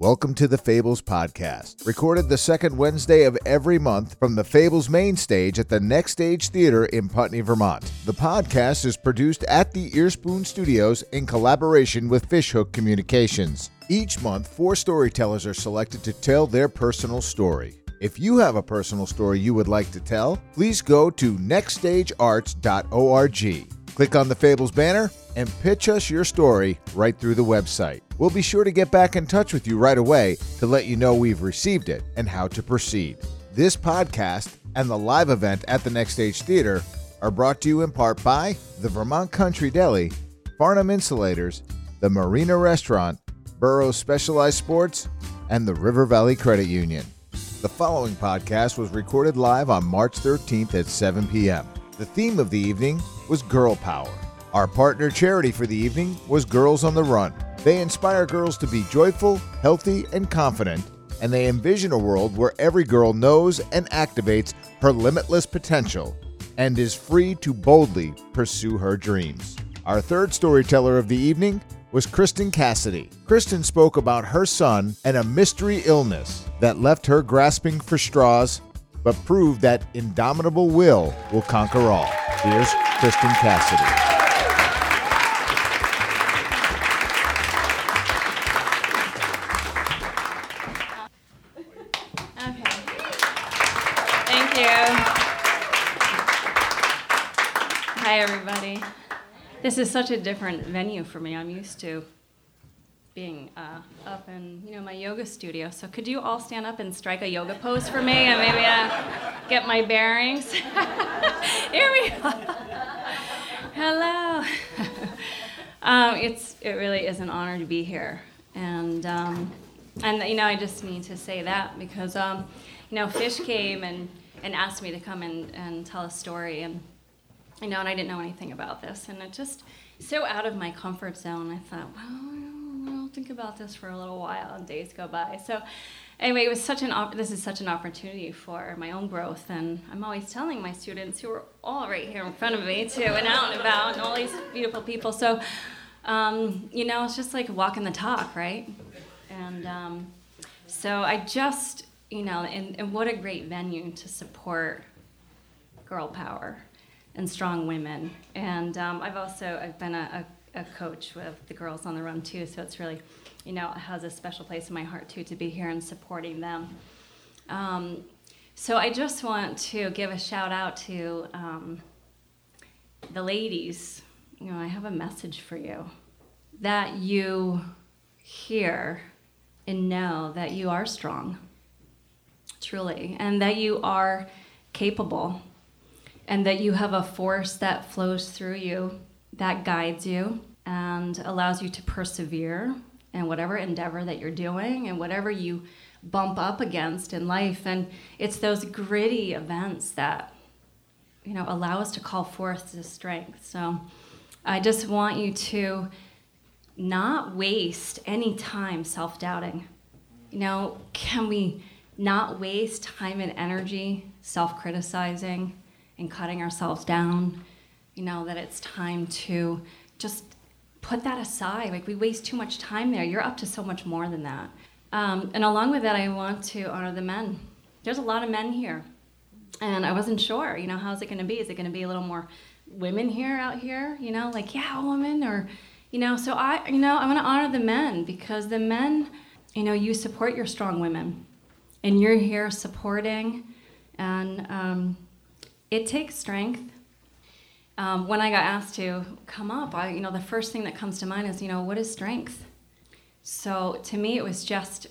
Welcome to the Fables Podcast, recorded the second Wednesday of every month from the Fables main stage at the Next Stage Theater in Putney, Vermont. The podcast is produced at the Earspoon Studios in collaboration with Fishhook Communications. Each month, four storytellers are selected to tell their personal story. If you have a personal story you would like to tell, please go to nextstagearts.org. Click on the Fables banner and pitch us your story right through the website. We'll be sure to get back in touch with you right away to let you know we've received it and how to proceed. This podcast and the live event at the Next Stage Theater are brought to you in part by the Vermont Country Deli, Farnham Insulators, the Marina Restaurant, Burrows Specialized Sports, and the River Valley Credit Union. The following podcast was recorded live on March 13th at 7 p.m. The theme of the evening was Girl Power. Our partner charity for the evening was Girls on the Run. They inspire girls to be joyful, healthy, and confident, and they envision a world where every girl knows and activates her limitless potential and is free to boldly pursue her dreams. Our third storyteller of the evening was Kristen Cassidy. Kristen spoke about her son and a mystery illness that left her grasping for straws, but proved that indomitable will will conquer all. Here's Kristen Cassidy. This is such a different venue for me. I'm used to being uh, up in you know my yoga studio. So could you all stand up and strike a yoga pose for me, and maybe uh, get my bearings? Here we go. Hello. um, it's it really is an honor to be here, and. Um, and you know, I just need to say that because um, you know, Fish came and, and asked me to come and, and tell a story, and you know, and I didn't know anything about this, and it just so out of my comfort zone. I thought, well, I'll think about this for a little while, and days go by. So. Anyway, it was such an op- this is such an opportunity for my own growth, and I'm always telling my students who are all right here in front of me too, and out and about, and all these beautiful people. So, um, you know, it's just like walking the talk, right? And um, so I just, you know, and, and what a great venue to support girl power and strong women. And um, I've also I've been a, a, a, coach with the Girls on the Run too, so it's really, you know, has a special place in my heart too to be here and supporting them. Um, so I just want to give a shout out to um, the ladies. You know, I have a message for you that you hear and know that you are strong, truly, and that you are capable, and that you have a force that flows through you that guides you and allows you to persevere in whatever endeavor that you're doing and whatever you bump up against in life. And it's those gritty events that you know allow us to call forth the strength. So I just want you to not waste any time self doubting. You know, can we not waste time and energy self criticizing and cutting ourselves down? You know, that it's time to just put that aside. Like, we waste too much time there. You're up to so much more than that. Um, and along with that, I want to honor the men. There's a lot of men here. And I wasn't sure, you know, how's it going to be? Is it going to be a little more women here out here? You know, like, yeah, a woman or you know, so I, you know, I want to honor the men because the men, you know, you support your strong women, and you're here supporting, and um, it takes strength. Um, when I got asked to come up, I, you know, the first thing that comes to mind is, you know, what is strength? So to me, it was just,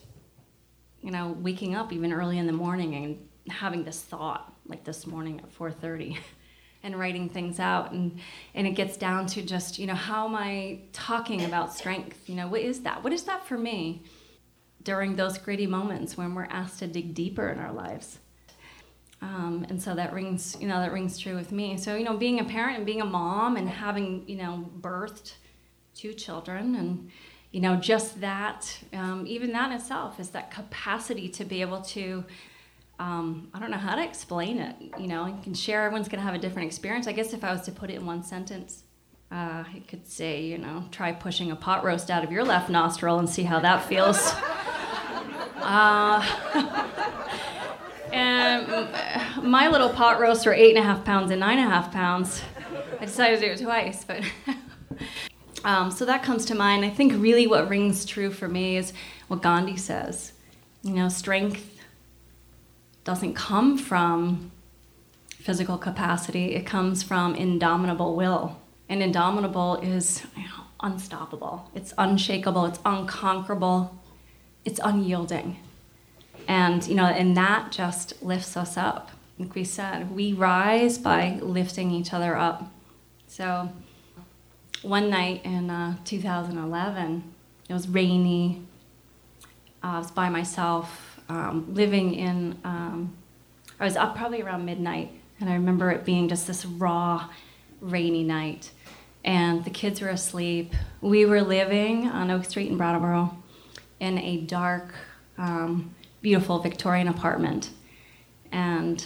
you know, waking up even early in the morning and having this thought, like this morning at 4:30. and writing things out and and it gets down to just you know how am i talking about strength you know what is that what is that for me during those gritty moments when we're asked to dig deeper in our lives um, and so that rings you know that rings true with me so you know being a parent and being a mom and having you know birthed two children and you know just that um, even that in itself is that capacity to be able to um, I don't know how to explain it. You know, you can share. Everyone's going to have a different experience. I guess if I was to put it in one sentence, uh, I could say, you know, try pushing a pot roast out of your left nostril and see how that feels. Uh, and my little pot roasts were eight and a half pounds and nine and a half pounds. I decided to do it twice, but. um, so that comes to mind. I think really what rings true for me is what Gandhi says. You know, strength doesn't come from physical capacity, it comes from indomitable will. And indomitable is you know, unstoppable, it's unshakable, it's unconquerable, it's unyielding. And you know, and that just lifts us up. Like we said, we rise by lifting each other up. So one night in uh, 2011, it was rainy. Uh, I was by myself, um, living in. Um, I was up probably around midnight, and I remember it being just this raw, rainy night. And the kids were asleep. We were living on Oak Street in Brattleboro in a dark, um, beautiful Victorian apartment. And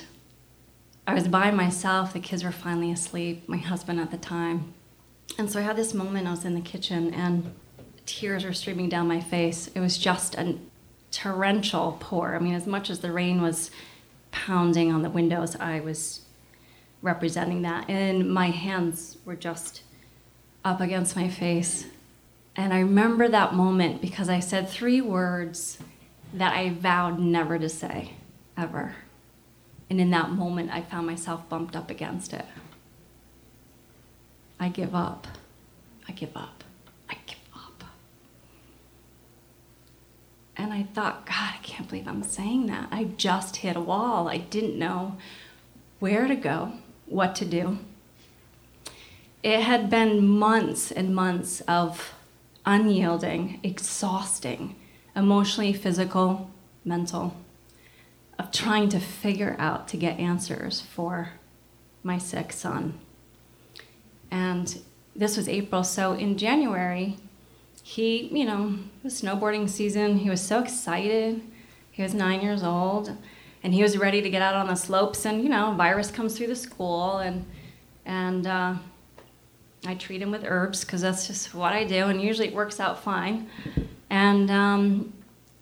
I was by myself. The kids were finally asleep, my husband at the time. And so I had this moment, I was in the kitchen, and tears were streaming down my face. It was just a torrential pour. I mean, as much as the rain was pounding on the windows, I was representing that. And my hands were just up against my face. And I remember that moment because I said three words that I vowed never to say, ever. And in that moment, I found myself bumped up against it. I give up. I give up. I give up. And I thought, God, I can't believe I'm saying that. I just hit a wall. I didn't know where to go what to do. It had been months and months of unyielding, exhausting, emotionally, physical, mental, of trying to figure out to get answers for my sick son. And this was April, so in January, he, you know, it was snowboarding season. He was so excited. He was nine years old and he was ready to get out on the slopes and you know virus comes through the school and and uh, i treat him with herbs because that's just what i do and usually it works out fine and um,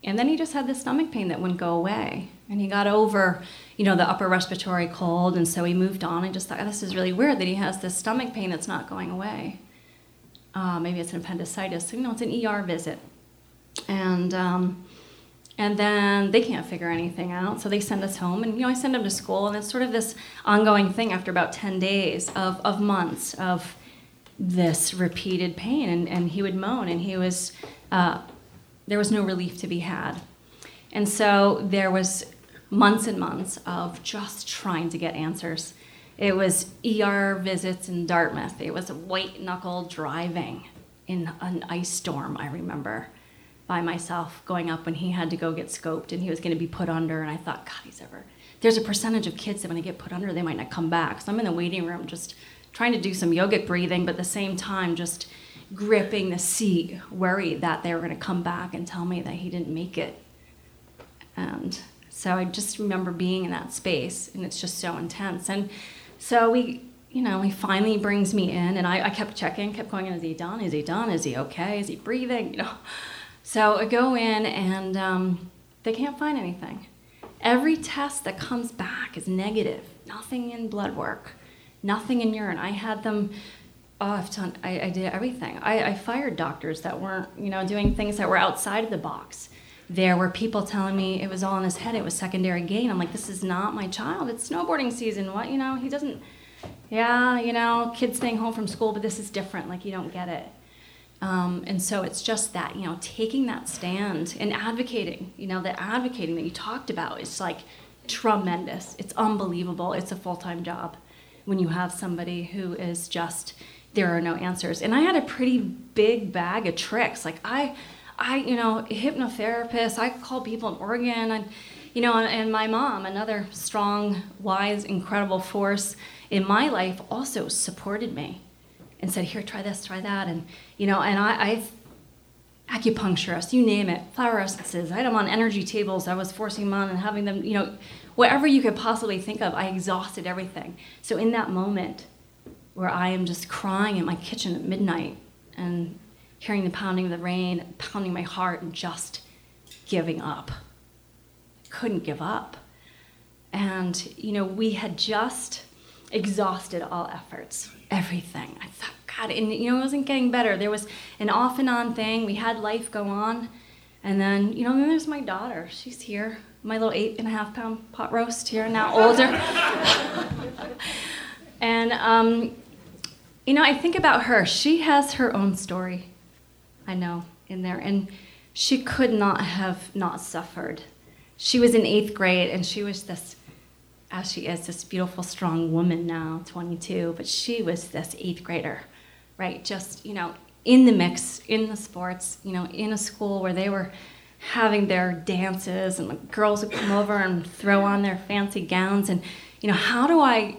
and then he just had this stomach pain that wouldn't go away. And he got over you know the upper respiratory cold. And so he moved on and just thought oh, this is really weird that he has this stomach pain that's not going away. Uh, maybe it's an appendicitis. So, you know it's an er visit. And um, and then they can't figure anything out. So they send us home. And you know i send them to school. And it's sort of this ongoing thing after about 10 days of, of months of this repeated pain. And, and he would moan. And he was uh, there was no relief to be had and so there was months and months of just trying to get answers it was er visits in dartmouth it was white knuckle driving in an ice storm i remember by myself going up when he had to go get scoped and he was going to be put under. And I thought, God, he's ever. There's a percentage of kids that when they get put under, they might not come back. So I'm in the waiting room just trying to do some yogic breathing, but at the same time, just gripping the seat, worried that they were going to come back and tell me that he didn't make it. And so I just remember being in that space, and it's just so intense. And so we, you know, he finally brings me in, and I, I kept checking, kept going, is he done? Is he done? Is he okay? Is he breathing? You know. So I go in and um, they can't find anything. Every test that comes back is negative. Nothing in blood work, nothing in urine. I had them. Oh, I've done. I, I did everything. I, I fired doctors that weren't, you know, doing things that were outside of the box. There were people telling me it was all in his head. It was secondary gain. I'm like, this is not my child. It's snowboarding season. What, you know? He doesn't. Yeah, you know, kids staying home from school, but this is different. Like, you don't get it. Um, and so it's just that, you know, taking that stand and advocating, you know, the advocating that you talked about is like tremendous. It's unbelievable. It's a full time job when you have somebody who is just, there are no answers. And I had a pretty big bag of tricks. Like, I, I, you know, hypnotherapist, I call people in Oregon, and, you know, and my mom, another strong, wise, incredible force in my life, also supported me and said, "Here, try this, try that," and you know, and I, I acupuncturist, you name it, flower essences. I had them on energy tables. I was forcing them on and having them, you know, whatever you could possibly think of. I exhausted everything. So in that moment, where I am just crying in my kitchen at midnight and hearing the pounding of the rain, pounding my heart, and just giving up, couldn't give up. And, you know, we had just exhausted all efforts, everything. I thought, God, and, you know, it wasn't getting better. There was an off and on thing. We had life go on. And then, you know, then there's my daughter. She's here, my little eight and a half pound pot roast here, now older. and, um, you know, I think about her. She has her own story, I know, in there. And she could not have not suffered. She was in eighth grade and she was this, as she is, this beautiful, strong woman now, 22, but she was this eighth grader, right? Just, you know, in the mix, in the sports, you know, in a school where they were having their dances and the girls would come over and throw on their fancy gowns and you know how do i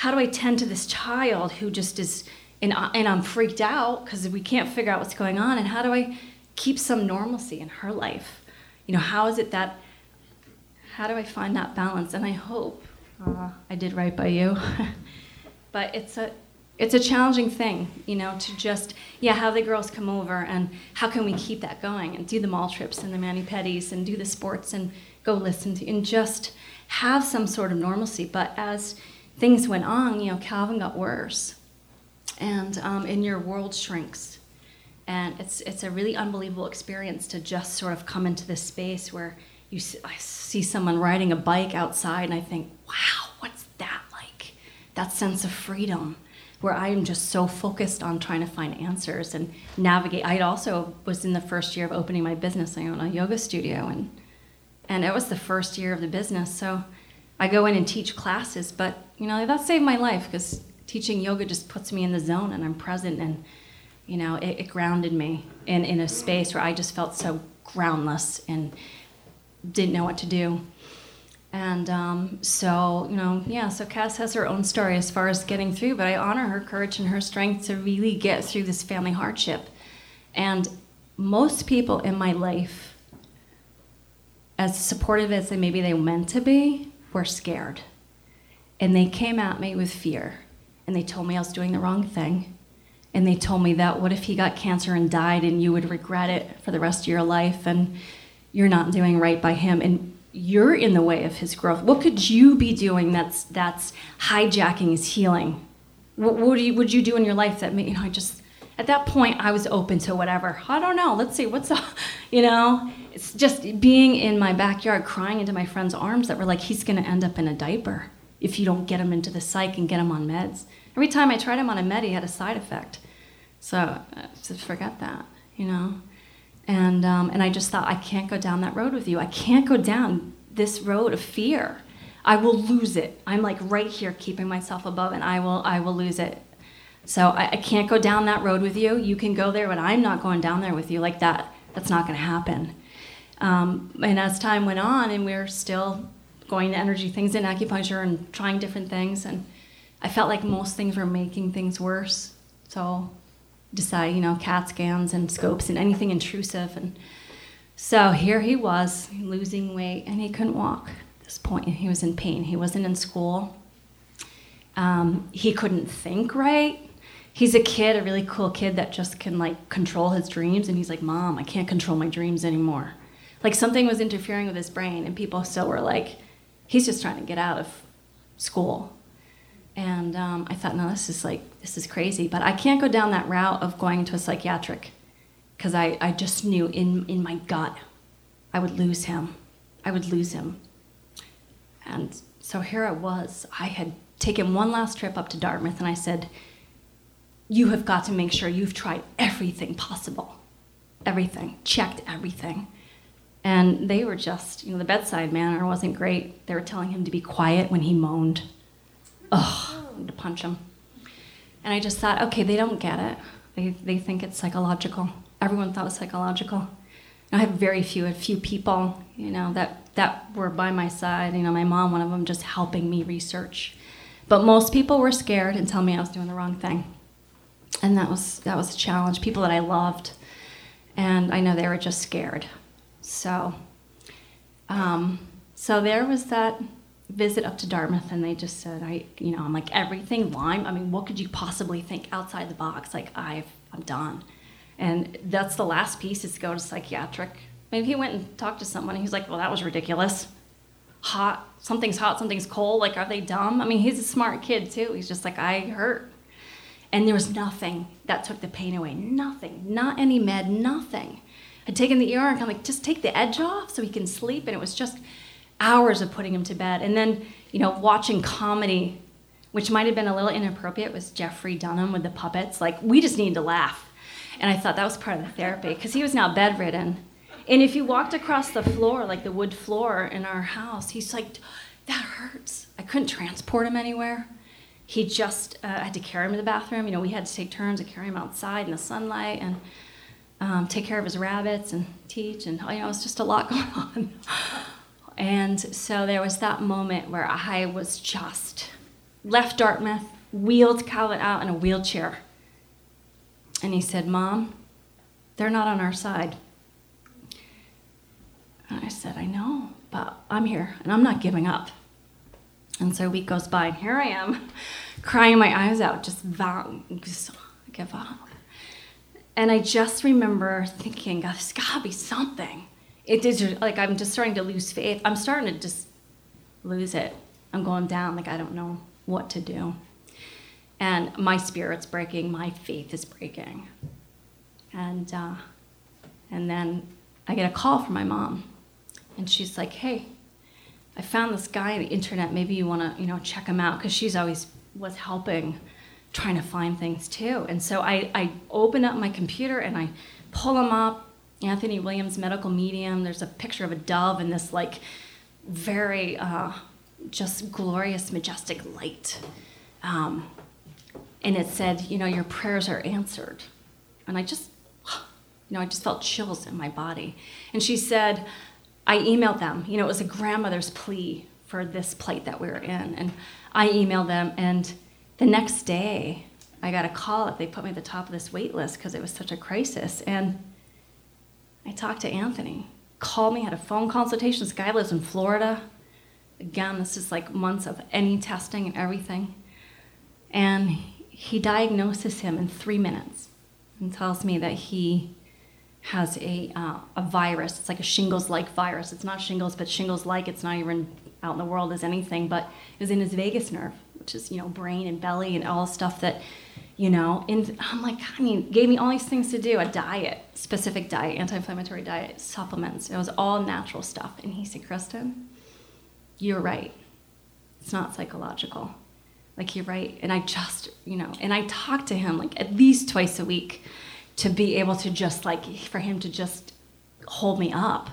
how do i tend to this child who just is and, and i'm freaked out because we can't figure out what's going on and how do i keep some normalcy in her life? You know how is it that how do i find that balance? And i hope uh, i did right by you. But it's a it's a challenging thing, you know, to just yeah have the girls come over and how can we keep that going and do the mall trips and the mani pedis and do the sports and go listen to and just have some sort of normalcy. But as things went on, you know, Calvin got worse, and um, and your world shrinks, and it's it's a really unbelievable experience to just sort of come into this space where you see, I see someone riding a bike outside and I think, wow, what's that like? That sense of freedom where I am just so focused on trying to find answers and navigate. I also was in the first year of opening my business. I own a yoga studio, and and it was the first year of the business. So I go in and teach classes, but you know that saved my life because teaching yoga just puts me in the zone and I'm present, and you know it, it grounded me in in a space where I just felt so groundless and didn't know what to do. And um, so, you know, yeah, so Cass has her own story as far as getting through, but I honor her courage and her strength to really get through this family hardship. And most people in my life, as supportive as they maybe they meant to be, were scared. And they came at me with fear. And they told me I was doing the wrong thing. And they told me that what if he got cancer and died and you would regret it for the rest of your life and you're not doing right by him. And you're in the way of his growth. What could you be doing that's that's hijacking his healing? What would you would you do in your life that made, you know? I just at that point I was open to whatever. I don't know. Let's see what's up. You know, it's just being in my backyard crying into my friend's arms that were like, he's going to end up in a diaper if you don't get him into the psych and get him on meds. Every time I tried him on a med, he had a side effect. So uh, just forget that. You know. And, um, and I just thought, I can't go down that road with you. I can't go down this road of fear. I will lose it. I'm like right here keeping myself above and I will, I will lose it. So I, I can't go down that road with you. You can go there, but I'm not going down there with you like that. That's not to happen. Um, and as time went on, and we are still going to energy things in acupuncture and trying different things, and I felt like most things were making things worse. So decide, you know, CAT scans and scopes and anything intrusive. And so here he was losing weight and he couldn't walk at this point. He was in pain. He wasn't in school. Um, he couldn't think right. He's a kid, a really cool kid that just can like control his dreams. And he's like, Mom, I can't control my dreams anymore. Like something was interfering with his brain, and people still were like, he's just trying to get out of school. And um, I thought, no, this is like, this is crazy. But I can't go down that route of going to a psychiatric because I, I just knew in, in my gut I would lose him. I would lose him. And so here I was. I had taken one last trip up to Dartmouth and I said, You have got to make sure you've tried everything possible. Everything. Checked everything. And they were just, you know, the bedside manner wasn't great. They were telling him to be quiet when he moaned ugh, to punch him. And I just thought, okay, they don't get it. They, they think it's psychological. Everyone thought it was psychological. I have very few, a few people, you know, that, that were by my side. You know, my mom, one of them, just helping me research. But most people were scared and tell me I was doing the wrong thing. And that was, that was a challenge. People that I loved. And I know they were just scared. So, um, so there was that visit up to Dartmouth and they just said, I, you know, I'm like, everything Lyme? I mean, what could you possibly think outside the box? Like, I've, I'm done. And that's the last piece is to go to psychiatric. Maybe he went and talked to someone he's like, well, that was ridiculous. hot, something's hot, something's cold. Like, are they dumb? I mean, he's a smart kid too. He's just like, I hurt. And there was nothing that took the pain away. Nothing. Not any med, nothing. I'd taken the ER and I'm like, just take the edge off so he can sleep. And it was just hours of putting him to bed. And then, you know, watching comedy, which might have been a little inappropriate, was Jeffrey Dunham with the puppets. Like, we just needed to laugh. And I thought that was part of the therapy because he was now bedridden. And if you walked across the floor, like the wood floor in our house, he's like, that hurts. I couldn't transport him anywhere. He just uh, had to carry him to the bathroom. You know, we had to take turns to carry him outside in the sunlight and um, take care of his rabbits and teach. And, you know, it was just a lot going on. and so there was that moment where I was just left Dartmouth, wheeled Calvin out in a wheelchair and he said, Mom, they're not on our side. And I said, I know, but I'm here and I'm not giving up. And so a week goes by, and here I am, crying my eyes out, just vowing, just give up. And I just remember thinking, God, there's gotta be something. It like I'm just starting to lose faith. I'm starting to just lose it. I'm going down, like I don't know what to do and my spirit's breaking, my faith is breaking. And, uh, and then I get a call from my mom, and she's like, hey, I found this guy on the internet. Maybe you want to, you know, check him out because she's always was helping, trying to find things too. And so I, I open up my computer and I pull them up. Anthony Williams, medical medium. There's a picture of a dove in this like very uh, just glorious, majestic light. Um, and it said, you know, your prayers are answered. And I just, you know, I just felt chills in my body. And she said, I emailed them. You know, it was a grandmother's plea for this plight that we were in. And I emailed them, and the next day, I got a call that they put me at the top of this wait list because it was such a crisis. And I talked to Anthony, called me, had a phone consultation. This guy lives in Florida. Again, this is like months of any testing and everything. And he diagnoses him in three minutes and tells me that he has a, uh, a virus. It's like a shingles like virus. It's not shingles, but shingles like. It's not even out in the world as anything, but it was in his vagus nerve, which is, you know, brain and belly and all stuff that, you know, and I'm like, I mean, gave me all these things to do a diet, specific diet, anti inflammatory diet, supplements. It was all natural stuff. And he said, Kristen, you're right. It's not psychological. Like you're right. And i just you know and i talk to him like at least twice a week to be able to just like for him to just hold me up.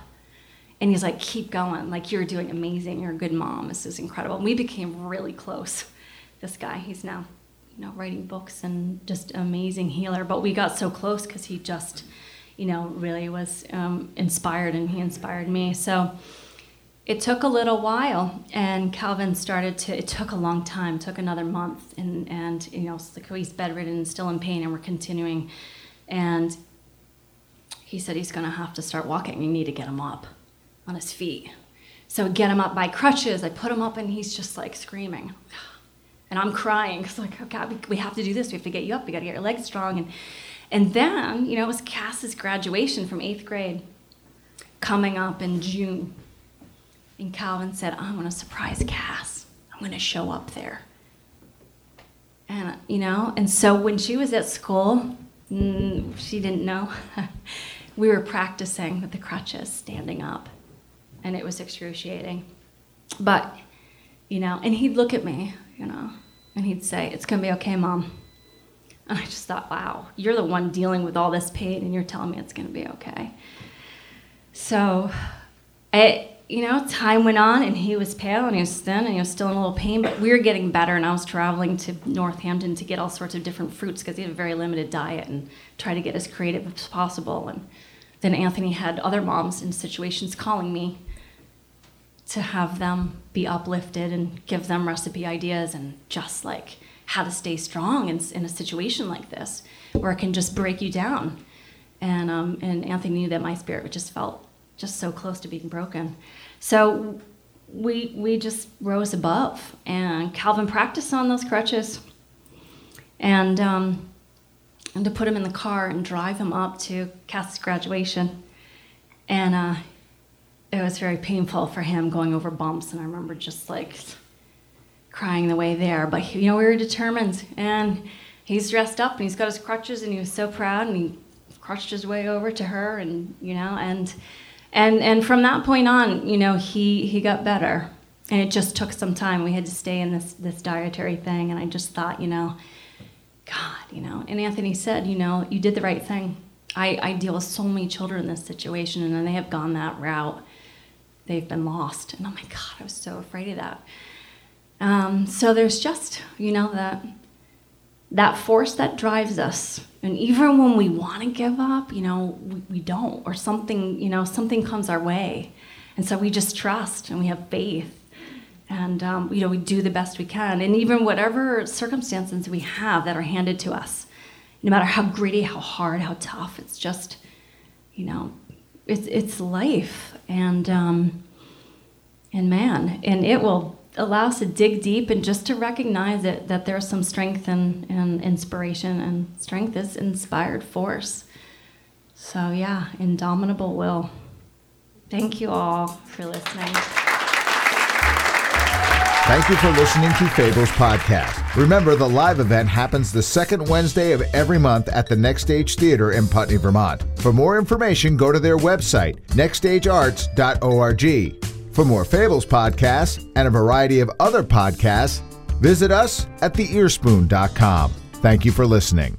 And he's like keep going. Like you're doing amazing. You're a good mom. This is incredible. And we became really close this guy he's now you know writing books and just amazing healer. But we got so close because he just you know really was um, inspired and he inspired me. So it took a little while and calvin started to it took a long time took another month and and you know he's bedridden and still in pain and we're continuing. And he said he's going to have to start walking. You need to get him up on his feet. So get him up by crutches. I put him up and he's just like screaming and i'm crying because like oh god we, have to do this we have to get you up we got to get your legs strong and and then you know it was cass's graduation from eighth grade coming up in june and Calvin said, I'm going to surprise Cass. I'm going to show up there. And, you know, and so when she was at school, mm, she didn't know. we were practicing with the crutches, standing up. And it was excruciating. But, you know, and he'd look at me, you know, and he'd say, It's to be okay, mom. And I just thought, wow, you're the one dealing with all this pain and you're telling me it's to be okay. So, it, you know, time went on and he was pale and he was thin and he was still in a little pain, but we were getting better. And I was traveling to Northampton to get all sorts of different fruits because he had a very limited diet and try to get as creative as possible. And then Anthony had other moms in situations calling me to have them be uplifted and give them recipe ideas and just like how to stay strong in, in a situation like this where it can just break you down. And, um, and Anthony knew that my spirit just felt just so close to being broken. So we we just rose above, and Calvin practiced on those crutches, and um, and to put him in the car and drive him up to Cass's graduation, and uh, it was very painful for him going over bumps, and I remember just like crying the way there. But you know, we were determined, and he's dressed up and he's got his crutches, and he was so proud, and he crutched his way over to her, and you know, and and and from that point on, you know, he he got better, and it just took some time. We had to stay in this this dietary thing, and I just thought, you know, God, you know, and Anthony said, you know, you did the right thing. I, I deal with so many children in this situation, and then they have gone that route. They've been lost, and oh my God, I was so afraid of that. Um, so there's just, you know, that that force that drives us. And even when we want to give up you know we, we, don't or something you know something comes our way. And so we just trust and we have faith. And um, you know we do the best we can. And even whatever circumstances we have that are handed to us no matter how gritty how hard how tough it's just you know it's it's life and um, and man and it will allow us to dig deep and just to recognize it that there's some strength and, and inspiration and strength is inspired force. So yeah indomitable will. Thank you all for listening Thank you for listening to Fables Podcast. Remember, the live event happens the second Wednesday of every month at the Next Stage Theater in Putney, Vermont. For more information, go to their website, nextstagearts.org. For more Fables podcasts and a variety of other podcasts, visit us at theearspoon.com. Thank you for listening.